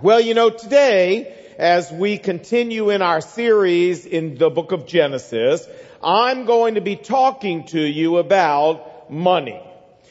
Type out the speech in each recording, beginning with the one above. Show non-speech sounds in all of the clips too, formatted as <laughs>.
Well, you know, today, as we continue in our series in the book of Genesis, I'm going to be talking to you about money.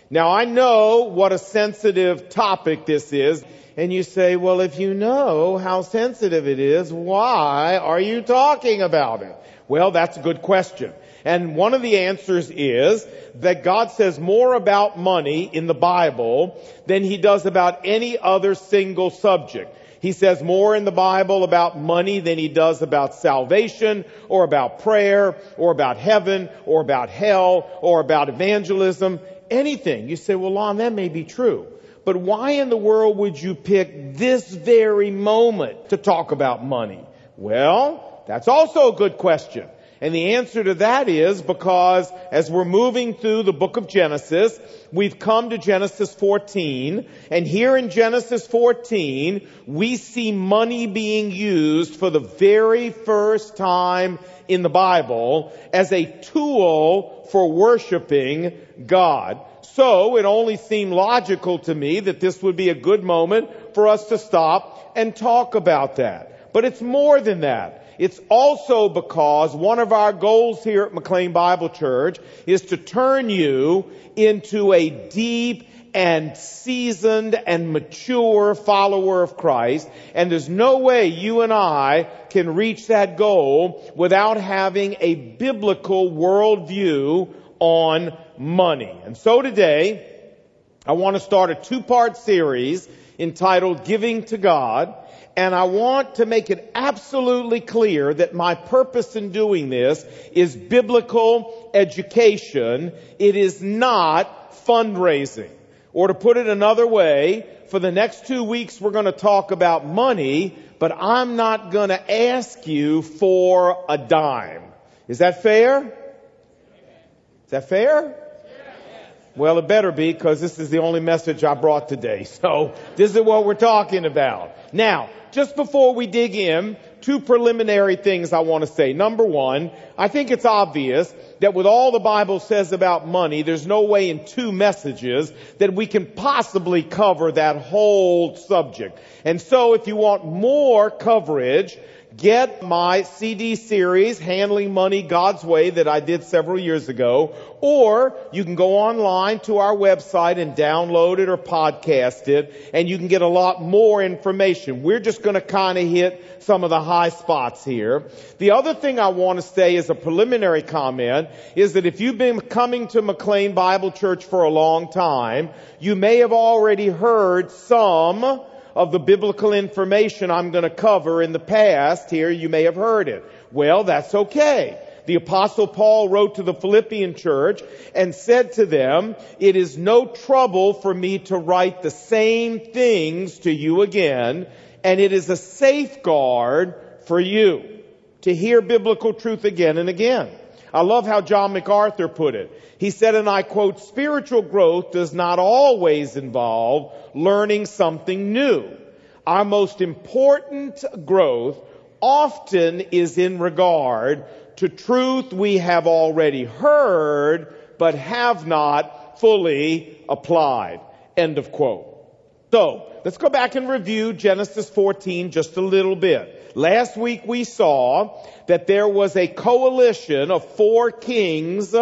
Now, I know what a sensitive topic this is, and you say, well, if you know how sensitive it is, why are you talking about it? Well, that's a good question. And one of the answers is that God says more about money in the Bible than he does about any other single subject. He says more in the Bible about money than he does about salvation or about prayer or about heaven or about hell or about evangelism. Anything. You say, well, Lon, that may be true. But why in the world would you pick this very moment to talk about money? Well, that's also a good question. And the answer to that is because as we're moving through the book of Genesis, we've come to Genesis 14, and here in Genesis 14, we see money being used for the very first time in the Bible as a tool for worshiping God. So it only seemed logical to me that this would be a good moment for us to stop and talk about that. But it's more than that. It's also because one of our goals here at McLean Bible Church is to turn you into a deep and seasoned and mature follower of Christ. And there's no way you and I can reach that goal without having a biblical worldview on money. And so today, I want to start a two-part series entitled Giving to God. And I want to make it absolutely clear that my purpose in doing this is biblical education. It is not fundraising. Or to put it another way, for the next two weeks we're going to talk about money, but I'm not going to ask you for a dime. Is that fair? Is that fair? Well, it better be because this is the only message I brought today. <laughs> So this is what we're talking about. Now, just before we dig in, two preliminary things I want to say. Number one, I think it's obvious that with all the Bible says about money, there's no way in two messages that we can possibly cover that whole subject. And so if you want more coverage, get my CD series, Handling Money God's Way, that I did several years ago, or you can go online to our website and download it or podcast it, and you can get a lot more information. We're just going to kind of hit some of the high spots here. The other thing I want to say as a preliminary comment is that if you've been coming to McLean Bible Church for a long time, you may have already heard some of the biblical information I'm going to cover in the past here. You may have heard it. Well, that's okay. The apostle Paul wrote to the Philippian church and said to them, it is no trouble for me to write the same things to you again, and it is a safeguard for you to hear biblical truth again and again. I love how John MacArthur put it. He said, and I quote, spiritual growth does not always involve learning something new. Our most important growth often is in regard to truth we have already heard, but have not fully applied. End of quote. So, let's go back and review Genesis 14 just a little bit. Last week we saw that there was a coalition of four kings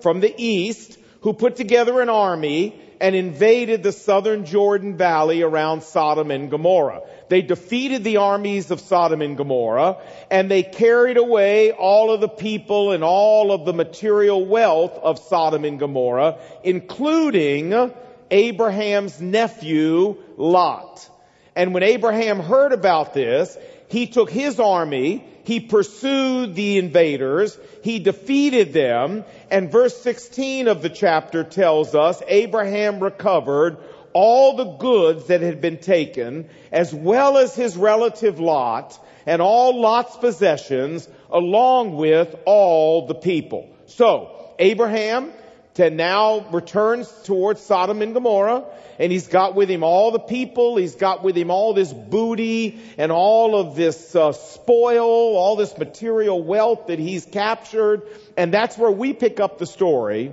from the east who put together an army and invaded the southern Jordan Valley around Sodom and Gomorrah. They defeated the armies of Sodom and Gomorrah and they carried away all of the people and all of the material wealth of Sodom and Gomorrah, including Abraham's nephew, Lot. And when Abraham heard about this, he took his army, he pursued the invaders, he defeated them, and verse 16 of the chapter tells us Abraham recovered all the goods that had been taken, as well as his relative Lot, and all Lot's possessions, along with all the people. So, Abraham to now returns towards Sodom and Gomorrah, and he's got with him all the people, he's got with him all this booty and all of this uh, spoil, all this material wealth that he's captured, and that's where we pick up the story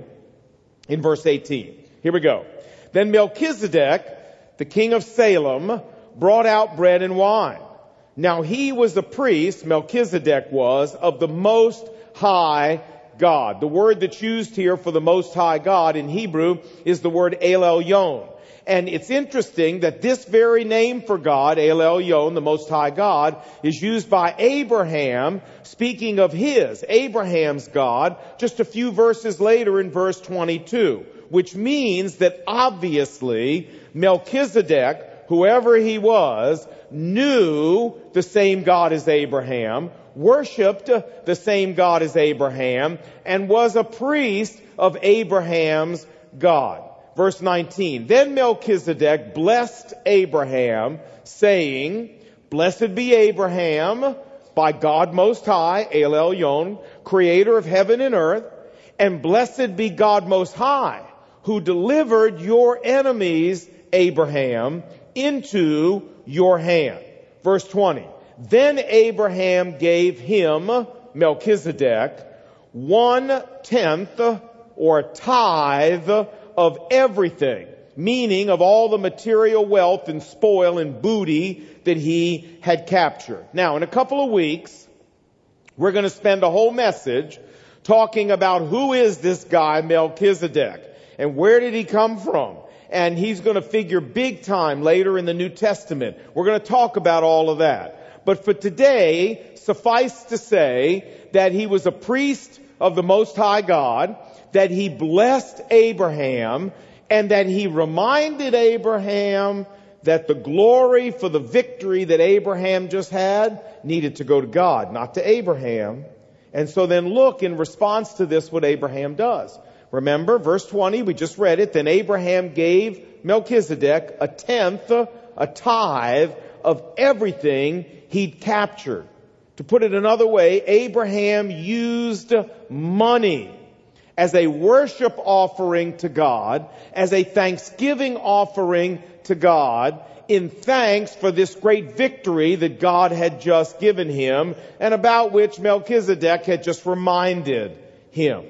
in verse 18. Here we go. Then Melchizedek, the king of Salem, brought out bread and wine. Now he was a priest, Melchizedek was, of the most high God. The word that's used here for the most high God in Hebrew is the word El Elyon. And it's interesting that this very name for God, El Elyon, the Most High God, is used by Abraham, speaking of his, Abraham's God, just a few verses later in verse 22, which means that obviously Melchizedek, whoever he was, knew the same God as Abraham, worshiped the same God as Abraham, and was a priest of Abraham's God. Verse 19, then Melchizedek blessed Abraham, saying, Blessed be Abraham by God Most High, El Elyon, creator of heaven and earth, and blessed be God Most High, who delivered your enemies, Abraham, into your hand. Verse 20, then Abraham gave him, Melchizedek, one tenth or tithe of everything, meaning of all the material wealth and spoil and booty that he had captured. Now, in a couple of weeks, we're going to spend a whole message talking about who is this guy Melchizedek and where did he come from? And he's going to figure big time later in the New Testament. We're going to talk about all of that. But for today, suffice to say that he was a priest of the Most High God that he blessed Abraham and that he reminded Abraham that the glory for the victory that Abraham just had needed to go to God, not to Abraham. And so then look in response to this what Abraham does. Remember, verse 20, we just read it. Then Abraham gave Melchizedek a tenth, a tithe of everything he'd captured. To put it another way, Abraham used money as a worship offering to God, as a thanksgiving offering to God, in thanks for this great victory that God had just given him, and about which Melchizedek had just reminded him.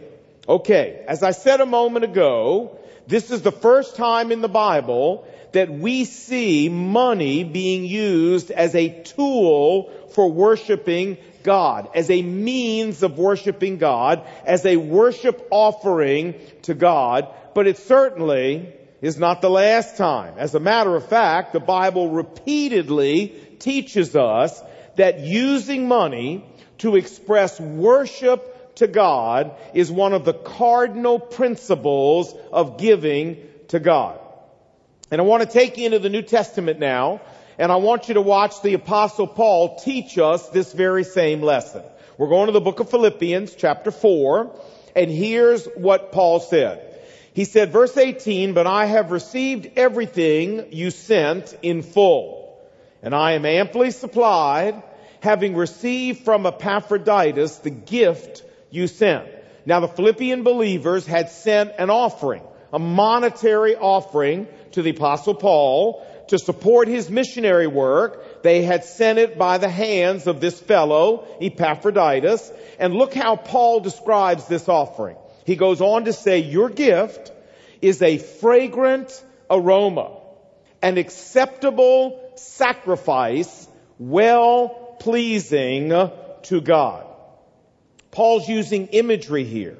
Okay, as I said a moment ago, this is the first time in the Bible that we see money being used as a tool for worshiping God, as a means of worshiping God, as a worship offering to God, but it certainly is not the last time. As a matter of fact, the Bible repeatedly teaches us that using money to express worship to God is one of the cardinal principles of giving to God. And I want to take you into the New Testament now and I want you to watch the apostle Paul teach us this very same lesson. We're going to the book of Philippians chapter 4 and here's what Paul said. He said, verse 18, but I have received everything you sent in full and I am amply supplied having received from Epaphroditus the gift you sent. Now the Philippian believers had sent an offering, a monetary offering to the apostle Paul to support his missionary work. They had sent it by the hands of this fellow, Epaphroditus. And look how Paul describes this offering. He goes on to say, your gift is a fragrant aroma, an acceptable sacrifice, well pleasing to God. Paul's using imagery here.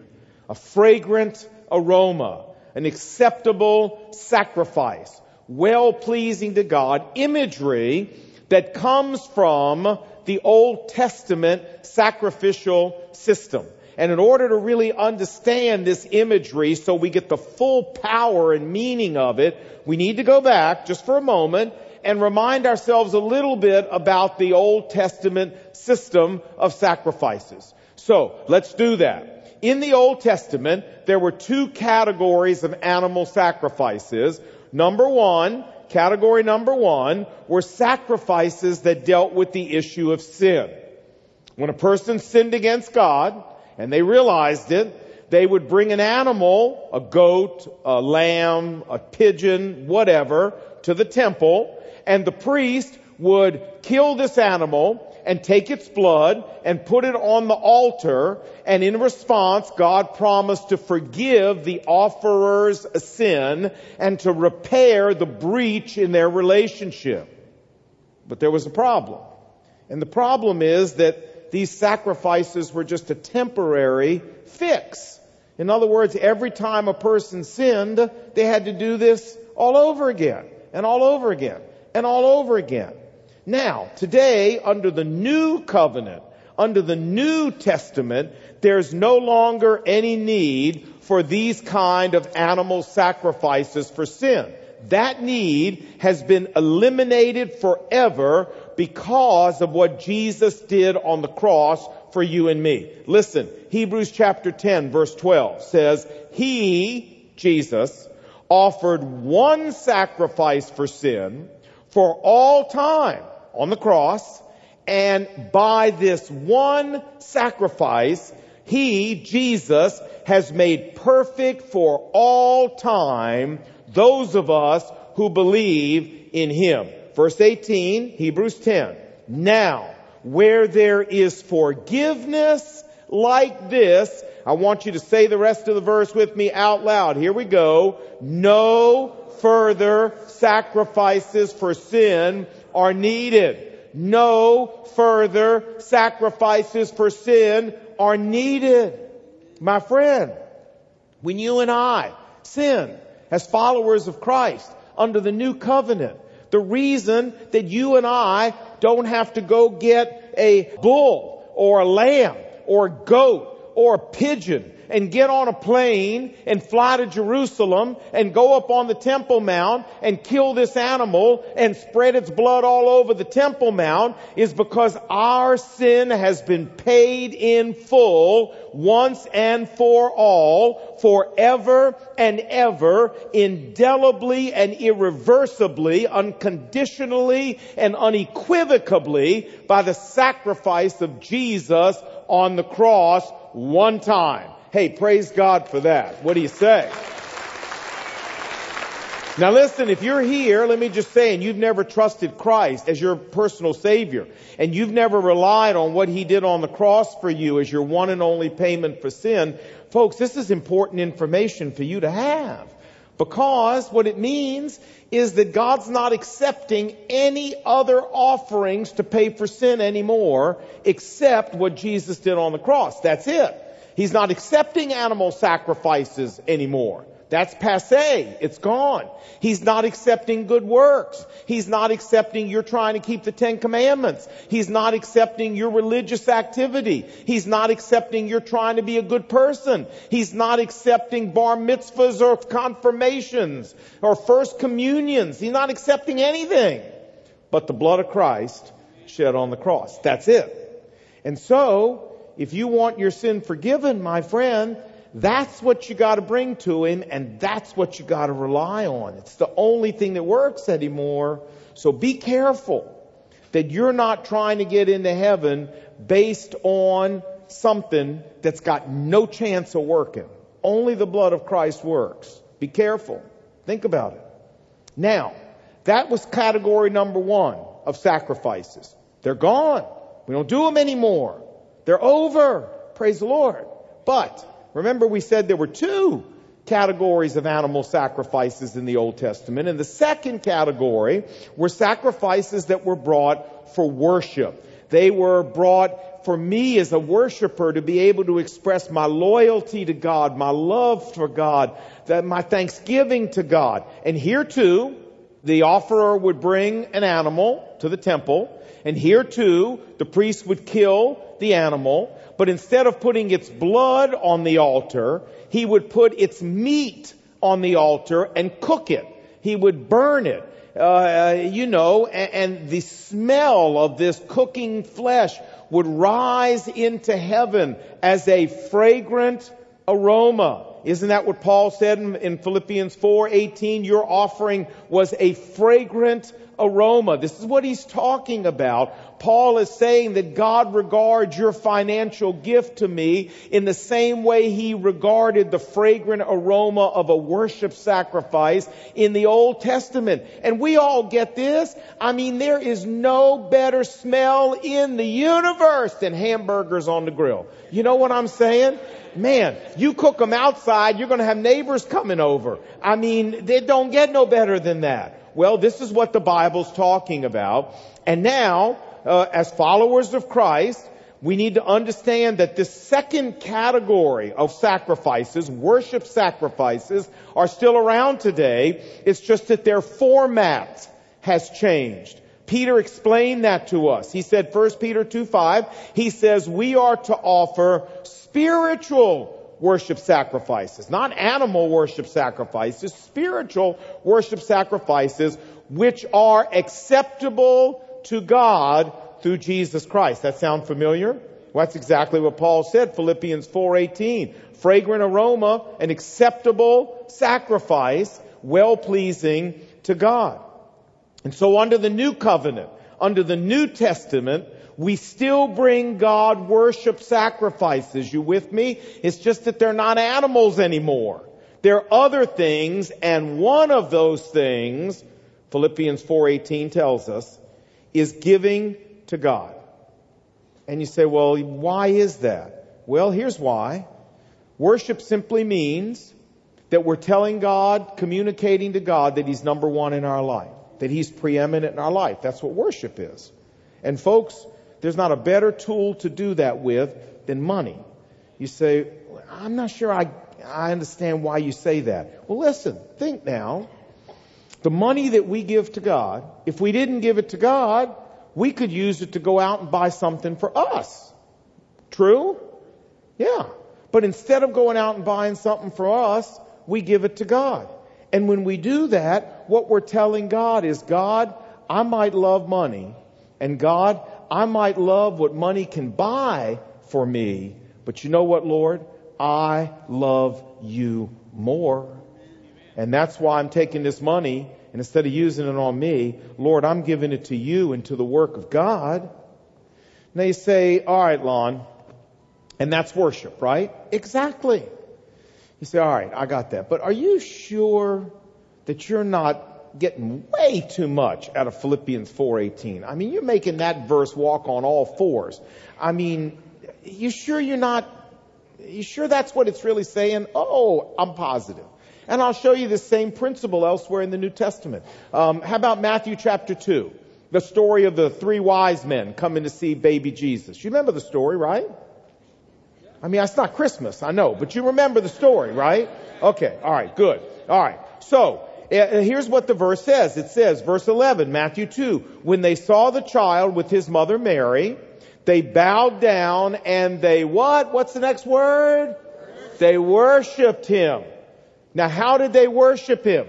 A fragrant aroma, an acceptable sacrifice well pleasing to God, imagery that comes from the Old Testament sacrificial system. And in order to really understand this imagery so we get the full power and meaning of it, we need to go back just for a moment and remind ourselves a little bit about the Old Testament system of sacrifices. So, let's do that. In the Old Testament, there were two categories of animal sacrifices. Number one, category number one, were sacrifices that dealt with the issue of sin. When a person sinned against God, and they realized it, they would bring an animal, a goat, a lamb, a pigeon, whatever, to the temple, and the priest would kill this animal, and take its blood and put it on the altar. And in response, God promised to forgive the offerer's sin and to repair the breach in their relationship. But there was a problem. And the problem is that these sacrifices were just a temporary fix. In other words, every time a person sinned, they had to do this all over again, and all over again, and all over again. Now, today, under the new covenant, under the New Testament, there's no longer any need for these kind of animal sacrifices for sin. That need has been eliminated forever because of what Jesus did on the cross for you and me. Listen, Hebrews chapter 10 verse 12 says, He, Jesus, offered one sacrifice for sin for all time on the cross, and by this one sacrifice, He, Jesus, has made perfect for all time those of us who believe in Him. Verse 18, Hebrews 10. Now, where there is forgiveness like this, I want you to say the rest of the verse with me out loud. Here we go. No further sacrifices for sin are needed. No further sacrifices for sin are needed. My friend, when you and I sin as followers of Christ under the new covenant, the reason that you and I don't have to go get a bull or a lamb or a goat or a pigeon and get on a plane and fly to Jerusalem and go up on the Temple Mount and kill this animal and spread its blood all over the Temple Mount is because our sin has been paid in full once and for all, forever and ever, indelibly and irreversibly, unconditionally and unequivocally by the sacrifice of Jesus on the cross one time. Hey, praise God for that. What do you say? Now listen, if you're here, let me just say, and you've never trusted Christ as your personal Savior, and you've never relied on what He did on the cross for you as your one and only payment for sin, folks, this is important information for you to have. Because what it means is that God's not accepting any other offerings to pay for sin anymore except what Jesus did on the cross. That's it. He's not accepting animal sacrifices anymore. That's passe. It's gone. He's not accepting good works. He's not accepting you're trying to keep the Ten Commandments. He's not accepting your religious activity. He's not accepting you're trying to be a good person. He's not accepting bar mitzvahs or confirmations or first communions. He's not accepting anything but the blood of Christ shed on the cross. That's it. And so, if you want your sin forgiven, my friend, that's what you gotta bring to Him and that's what you gotta rely on. It's the only thing that works anymore. So be careful that you're not trying to get into heaven based on something that's got no chance of working. Only the blood of Christ works. Be careful. Think about it. Now, that was category number one of sacrifices. They're gone. We don't do them anymore. They're over. Praise the Lord. But remember we said there were two categories of animal sacrifices in the Old Testament. And the second category were sacrifices that were brought for worship. They were brought for me as a worshiper to be able to express my loyalty to God, my love for God, that my thanksgiving to God. And here too, the offerer would bring an animal to the temple and here too, the priest would kill the animal, but instead of putting its blood on the altar, he would put its meat on the altar and cook it. He would burn it. Uh, you know, and, and the smell of this cooking flesh would rise into heaven as a fragrant aroma. Isn't that what Paul said in, in Philippians 4:18? Your offering was a fragrant aroma. This is what he's talking about. Paul is saying that God regards your financial gift to me in the same way he regarded the fragrant aroma of a worship sacrifice in the Old Testament. And we all get this. I mean, there is no better smell in the universe than hamburgers on the grill. You know what I'm saying? man, you cook them outside, you're going to have neighbors coming over. I mean, they don't get no better than that. Well, this is what the Bible's talking about. And now, uh, as followers of Christ, we need to understand that this second category of sacrifices, worship sacrifices, are still around today. It's just that their format has changed. Peter explained that to us. He said, 1 Peter 2 5, he says, we are to offer spiritual worship sacrifices, not animal worship sacrifices, spiritual worship sacrifices, which are acceptable to God through Jesus Christ. That sound familiar? Well, that's exactly what Paul said, Philippians 4:18. Fragrant aroma, an acceptable sacrifice, well pleasing to God. And so under the new covenant, under the New Testament, we still bring God worship sacrifices. You with me? It's just that they're not animals anymore. They're other things, and one of those things, Philippians 4:18 tells us, is giving to God. And you say, well, why is that? Well, here's why. Worship simply means that we're telling God, communicating to God that He's number one in our life, that He's preeminent in our life. That's what worship is. And folks, there's not a better tool to do that with than money. You say, I'm not sure I, I understand why you say that. Well, listen, think now. The money that we give to God, if we didn't give it to God, we could use it to go out and buy something for us. True? Yeah. But instead of going out and buying something for us, we give it to God. And when we do that, what we're telling God is, God, I might love money, and God, I might love what money can buy for me, but you know what, Lord? I love you more. And that's why I'm taking this money and instead of using it on me, Lord, I'm giving it to you and to the work of God. And they say, all right, Lon, and that's worship, right? Exactly. You say, all right, I got that. But are you sure that you're not getting way too much out of Philippians 4:18? I mean, you're making that verse walk on all fours. I mean, you sure you're not you sure that's what it's really saying? Oh, I'm positive. And I'll show you the same principle elsewhere in the New Testament. Um, how about Matthew chapter 2? The story of the three wise men coming to see baby Jesus. You remember the story, right? I mean, it's not Christmas, I know, but you remember the story, right? Okay, alright, good. Alright, so, here's what the verse says. It says, verse 11, Matthew 2, when they saw the child with his mother Mary, they bowed down and they what? What's the next word? They worshiped him. Now how did they worship him?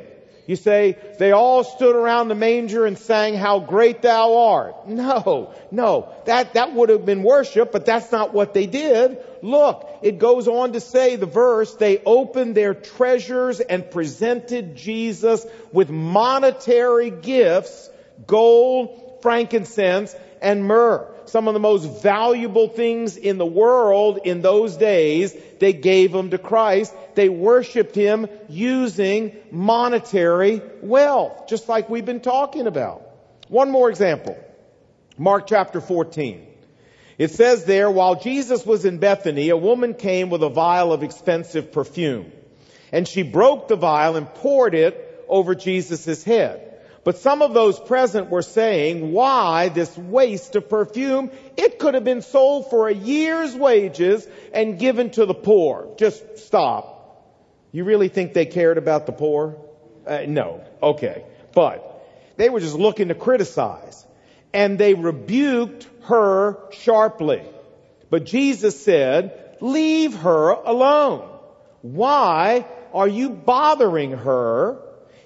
You say, they all stood around the manger and sang, how great thou art. No, no, that, that would have been worship, but that's not what they did. Look, it goes on to say, the verse, they opened their treasures and presented Jesus with monetary gifts, gold, frankincense, and myrrh some of the most valuable things in the world in those days, they gave them to Christ. They worshiped Him using monetary wealth, just like we've been talking about. One more example. Mark chapter 14. It says there, while Jesus was in Bethany, a woman came with a vial of expensive perfume. And she broke the vial and poured it over Jesus' head. But some of those present were saying, why this waste of perfume? It could have been sold for a year's wages and given to the poor. Just stop. You really think they cared about the poor? Uh, no. Okay. But they were just looking to criticize. And they rebuked her sharply. But Jesus said, leave her alone. Why are you bothering her?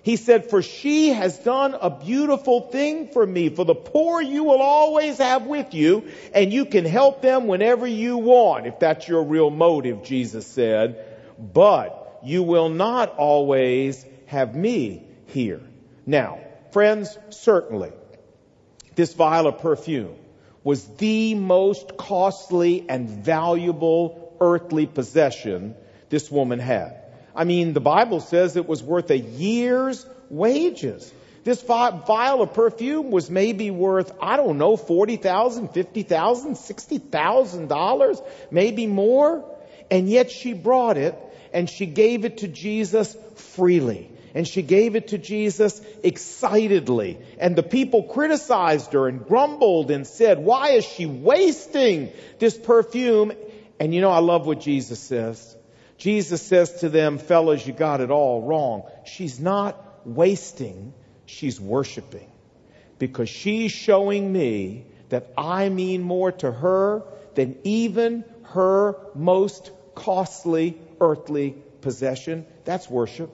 He said, for she has done a beautiful thing for me. For the poor you will always have with you, and you can help them whenever you want, if that's your real motive, Jesus said. But you will not always have me here. Now, friends, certainly, this vial of perfume was the most costly and valuable earthly possession this woman had. I mean, the Bible says it was worth a year's wages. This vial of perfume was maybe worth, I don't know, $40,000, $50,000, $60,000, maybe more. And yet she brought it and she gave it to Jesus freely. and she gave it to Jesus excitedly. And the people criticized her and grumbled and said, why is she wasting this perfume? And you know, I love what Jesus says. Jesus says to them, fellas, you got it all wrong. She's not wasting, she's worshiping. Because she's showing me that I mean more to her than even her most costly earthly possession. That's worship.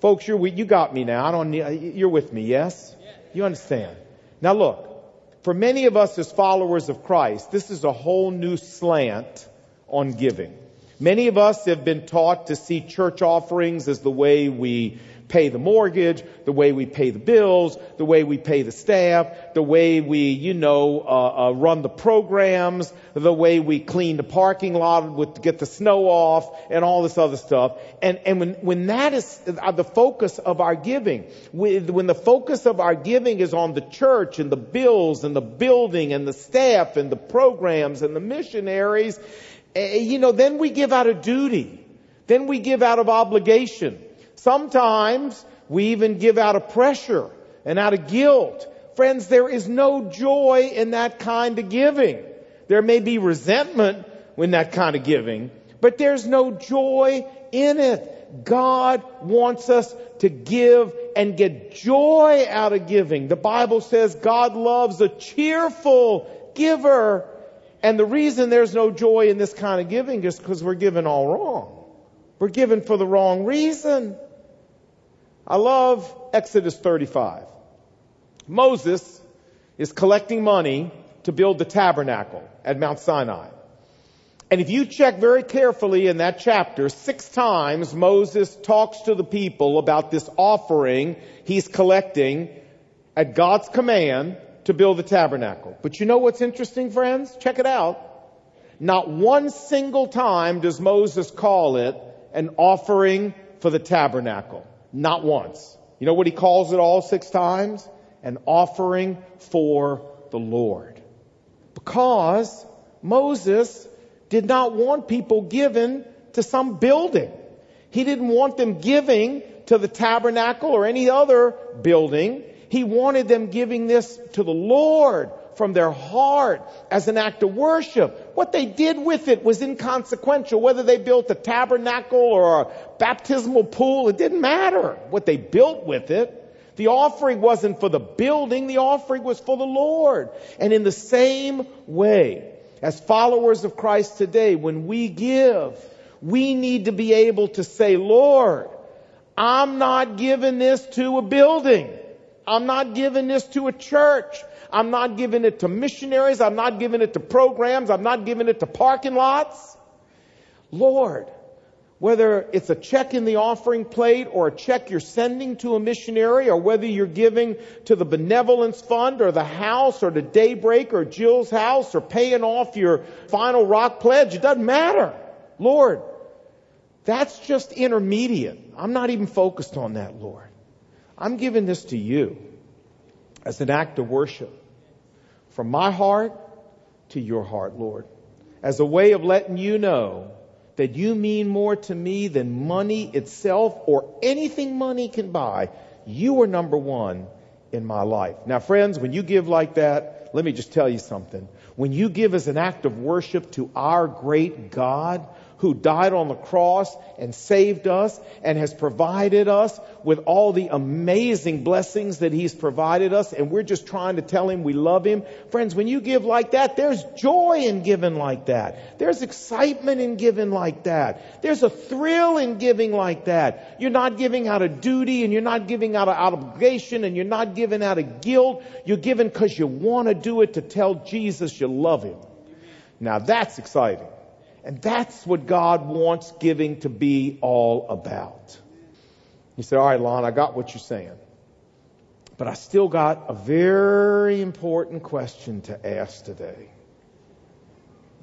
Folks, you're, you got me now. I don't need, you're with me, yes? You understand? Now look, for many of us as followers of Christ, this is a whole new slant on giving. Many of us have been taught to see church offerings as the way we pay the mortgage, the way we pay the bills, the way we pay the staff, the way we, you know, uh, uh, run the programs, the way we clean the parking lot with get the snow off, and all this other stuff. And and when when that is uh, the focus of our giving, when the focus of our giving is on the church and the bills and the building and the staff and the programs and the missionaries, you know, then we give out of duty. Then we give out of obligation. Sometimes we even give out of pressure and out of guilt. Friends, there is no joy in that kind of giving. There may be resentment in that kind of giving, but there's no joy in it. God wants us to give and get joy out of giving. The Bible says God loves a cheerful giver. And the reason there's no joy in this kind of giving is because we're given all wrong. We're given for the wrong reason. I love Exodus 35. Moses is collecting money to build the tabernacle at Mount Sinai. And if you check very carefully in that chapter, six times Moses talks to the people about this offering he's collecting at God's command to build the tabernacle. But you know what's interesting, friends? Check it out. Not one single time does Moses call it an offering for the tabernacle. Not once. You know what he calls it all six times? An offering for the Lord. Because Moses did not want people given to some building. He didn't want them giving to the tabernacle or any other building. He wanted them giving this to the Lord from their heart as an act of worship. What they did with it was inconsequential. Whether they built a tabernacle or a baptismal pool, it didn't matter what they built with it. The offering wasn't for the building, the offering was for the Lord. And in the same way, as followers of Christ today, when we give, we need to be able to say, Lord, I'm not giving this to a building. I'm not giving this to a church. I'm not giving it to missionaries. I'm not giving it to programs. I'm not giving it to parking lots. Lord, whether it's a check in the offering plate or a check you're sending to a missionary or whether you're giving to the benevolence fund or the house or the daybreak or Jill's house or paying off your final rock pledge, it doesn't matter. Lord, that's just intermediate. I'm not even focused on that, Lord. I'm giving this to you as an act of worship from my heart to your heart, Lord, as a way of letting you know that you mean more to me than money itself or anything money can buy. You are number one in my life. Now, friends, when you give like that, let me just tell you something. When you give as an act of worship to our great God, who died on the cross and saved us and has provided us with all the amazing blessings that He's provided us, and we're just trying to tell Him we love Him. Friends, when you give like that, there's joy in giving like that. There's excitement in giving like that. There's a thrill in giving like that. You're not giving out of duty and you're not giving out of obligation and you're not giving out of guilt. You're giving because you want to do it to tell Jesus you love Him. Now that's exciting. And that's what God wants giving to be all about. You say, all right, Lon, I got what you're saying. But I still got a very important question to ask today.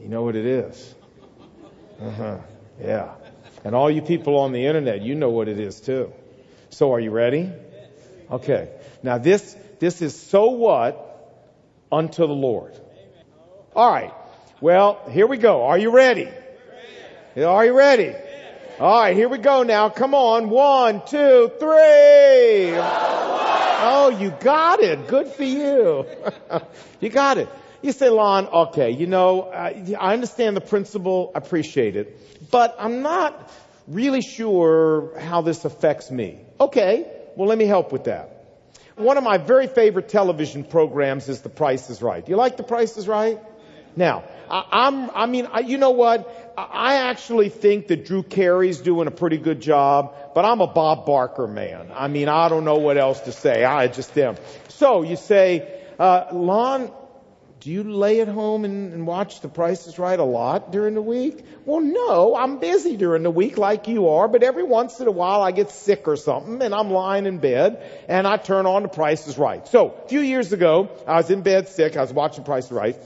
You know what it is? Uh-huh. Yeah. And all you people on the internet, you know what it is too. So are you ready? Okay. Now this, this is so what unto the Lord. All right. Well, here we go. Are you ready? Are you ready? All right, here we go now. Come on. One, two, three. Oh, you got it. Good for you. <laughs> you got it. You say, Lon, okay, you know, I, I understand the principle, I appreciate it, but I'm not really sure how this affects me. Okay, well, let me help with that. One of my very favorite television programs is The Price is Right. Do you like The Price is Right? Now, I, am I mean, I, you know what? I actually think that Drew Carey's doing a pretty good job, but I'm a Bob Barker man. I mean, I don't know what else to say. I just am. So you say, uh, Lon, do you lay at home and, and watch The Price is Right a lot during the week? Well, no, I'm busy during the week like you are, but every once in a while I get sick or something and I'm lying in bed and I turn on The Price is Right. So, a few years ago, I was in bed sick, I was watching Price is Right,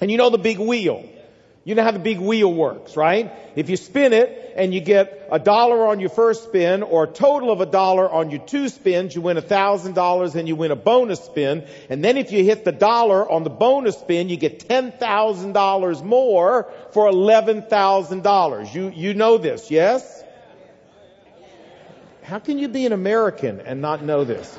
and you know the big wheel. You know how the big wheel works, right? If you spin it and you get a dollar on your first spin or a total of a dollar on your two spins, you win a thousand dollars and you win a bonus spin. And then if you hit the dollar on the bonus spin, you get ten thousand dollars more for eleven thousand dollars. You, you know this, yes? How can you be an American and not know this?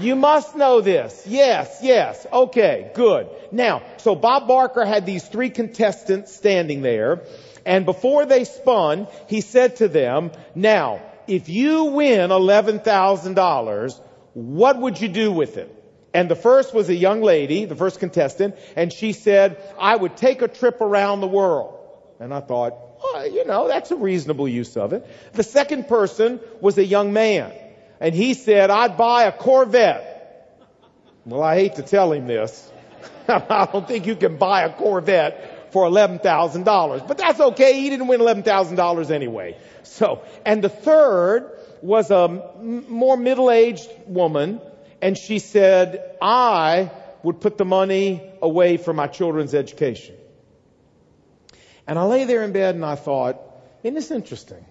You must know this. Yes, yes. Okay, good. Now, so Bob Barker had these three contestants standing there, and before they spun, he said to them, now, if you win $11,000, what would you do with it? And the first was a young lady, the first contestant, and she said, I would take a trip around the world. And I thought, oh, you know, that's a reasonable use of it. The second person was a young man and he said, I'd buy a Corvette. Well, I hate to tell him this. <laughs> I don't think you can buy a Corvette for $11,000, but that's okay. He didn't win $11,000 anyway. So, and the third was a more middle-aged woman and she said, I would put the money away for my children's education. And I lay there in bed and I thought, isn't this interesting?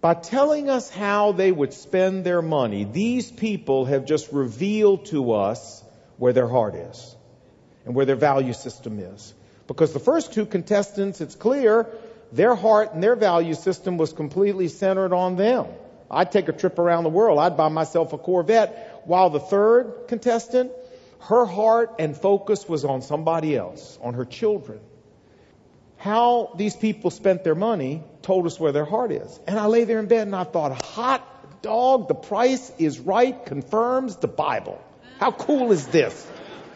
By telling us how they would spend their money, these people have just revealed to us where their heart is and where their value system is. Because the first two contestants, it's clear, their heart and their value system was completely centered on them. I'd take a trip around the world. I'd buy myself a Corvette. While the third contestant, her heart and focus was on somebody else, on her children how these people spent their money told us where their heart is. And I lay there in bed and I thought, hot dog, the price is right, confirms the Bible. How cool is this?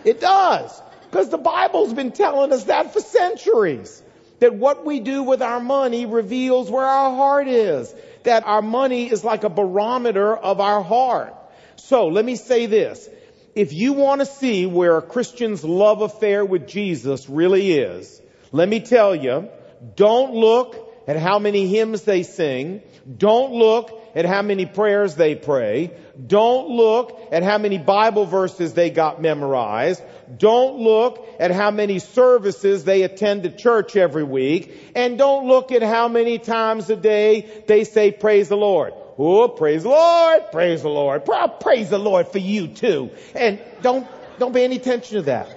It does. Because the Bible's been telling us that for centuries. That what we do with our money reveals where our heart is. That our money is like a barometer of our heart. So let me say this. If you want to see where a Christian's love affair with Jesus really is, let me tell you, don't look at how many hymns they sing. Don't look at how many prayers they pray. Don't look at how many Bible verses they got memorized. Don't look at how many services they attend to church every week. And don't look at how many times a day they say praise the Lord. Oh, praise the Lord, praise the Lord. Praise the Lord for you too. And don't, don't pay any attention to that.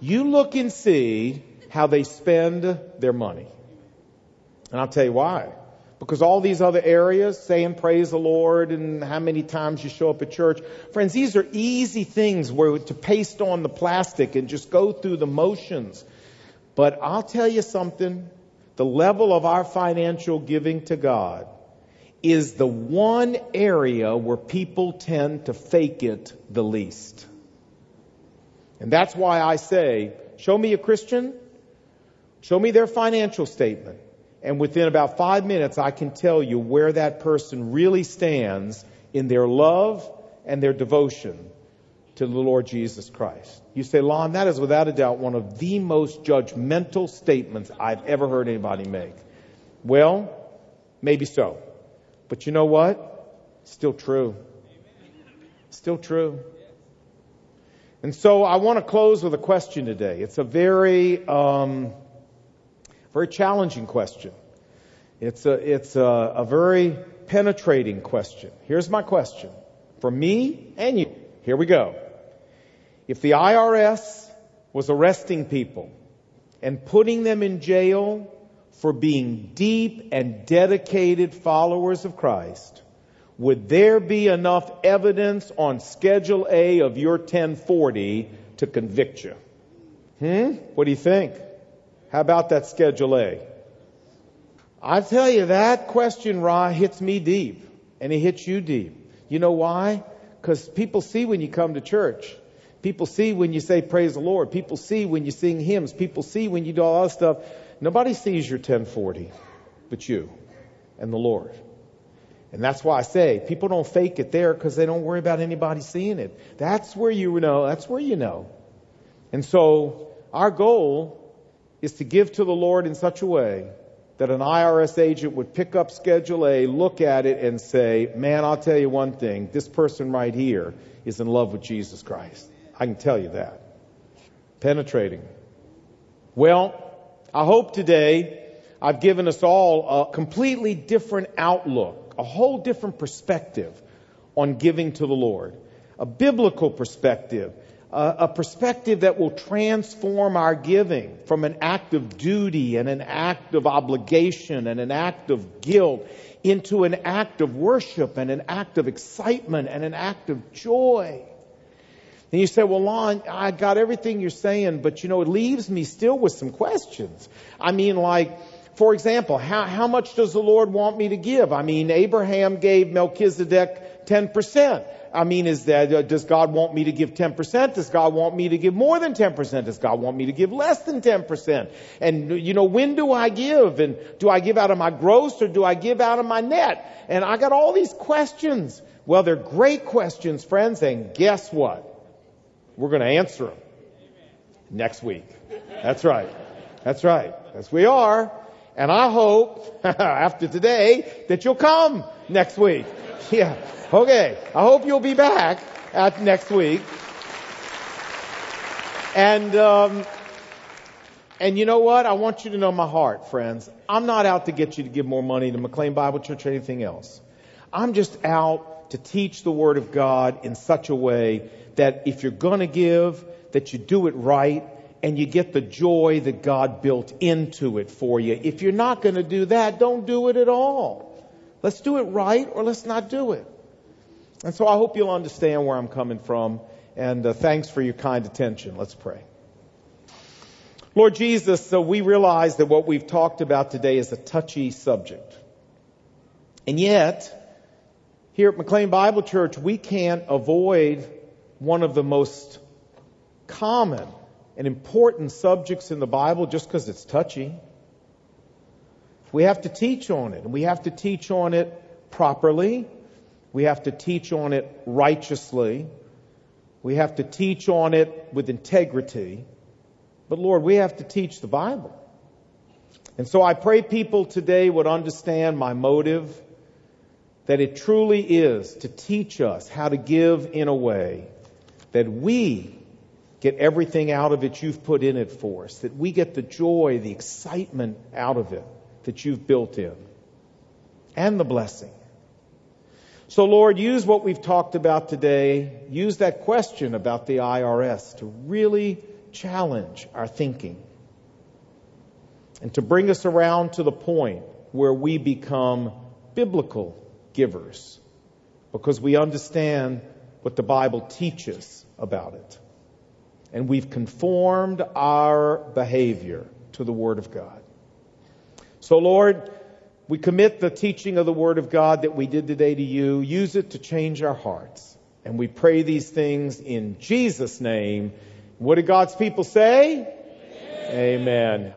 You look and see how they spend their money. And I'll tell you why. Because all these other areas, saying praise the Lord and how many times you show up at church, friends, these are easy things where to paste on the plastic and just go through the motions. But I'll tell you something, the level of our financial giving to God is the one area where people tend to fake it the least. And that's why I say, show me a Christian Show me their financial statement. And within about five minutes, I can tell you where that person really stands in their love and their devotion to the Lord Jesus Christ. You say, Lon, that is without a doubt one of the most judgmental statements I've ever heard anybody make. Well, maybe so. But you know what? Still true. Still true. And so I want to close with a question today. It's a very, um, very challenging question. It's a, it's a, a very penetrating question. Here's my question for me and you. Here we go. If the IRS was arresting people and putting them in jail for being deep and dedicated followers of Christ, would there be enough evidence on Schedule A of your 1040 to convict you? Hmm? What do you think? How about that Schedule A? I tell you, that question, Ra, hits me deep, and it hits you deep. You know why? Because people see when you come to church. People see when you say praise the Lord. People see when you sing hymns. People see when you do all that stuff. Nobody sees your 1040 but you and the Lord. And that's why I say people don't fake it there because they don't worry about anybody seeing it. That's where you know, that's where you know. And so our goal is to give to the Lord in such a way that an IRS agent would pick up Schedule A, look at it, and say, Man, I'll tell you one thing. This person right here is in love with Jesus Christ. I can tell you that. Penetrating. Well, I hope today I've given us all a completely different outlook, a whole different perspective on giving to the Lord. A biblical perspective a perspective that will transform our giving from an act of duty and an act of obligation and an act of guilt into an act of worship and an act of excitement and an act of joy. And you say, well, Lon, I got everything you're saying, but you know, it leaves me still with some questions. I mean, like, for example, how, how much does the Lord want me to give? I mean, Abraham gave Melchizedek 10%. I mean, is that, uh, does God want me to give 10%? Does God want me to give more than 10%? Does God want me to give less than 10%? And, you know, when do I give? And do I give out of my gross or do I give out of my net? And I got all these questions. Well, they're great questions, friends, and guess what? We're going to answer them next week. That's right. That's right. Yes, we are. And I hope <laughs> after today that you'll come next week. <laughs> Yeah. Okay. I hope you'll be back at next week. And, um, and you know what? I want you to know my heart, friends. I'm not out to get you to give more money to McLean Bible Church or anything else. I'm just out to teach the Word of God in such a way that if you're gonna give, that you do it right and you get the joy that God built into it for you. If you're not gonna do that, don't do it at all. Let's do it right or let's not do it. And so I hope you'll understand where I'm coming from. And uh, thanks for your kind attention. Let's pray. Lord Jesus, so we realize that what we've talked about today is a touchy subject. And yet, here at McLean Bible Church, we can't avoid one of the most common and important subjects in the Bible just because it's touchy. We have to teach on it, and we have to teach on it properly. We have to teach on it righteously. We have to teach on it with integrity. But Lord, we have to teach the Bible. And so I pray people today would understand my motive, that it truly is to teach us how to give in a way that we get everything out of it you've put in it for us, that we get the joy, the excitement out of it that you've built in and the blessing. So, Lord, use what we've talked about today. Use that question about the IRS to really challenge our thinking and to bring us around to the point where we become biblical givers because we understand what the Bible teaches about it. And we've conformed our behavior to the Word of God. So, Lord, we commit the teaching of the Word of God that we did today to you. Use it to change our hearts. And we pray these things in Jesus' name. What did God's people say? Amen. Amen.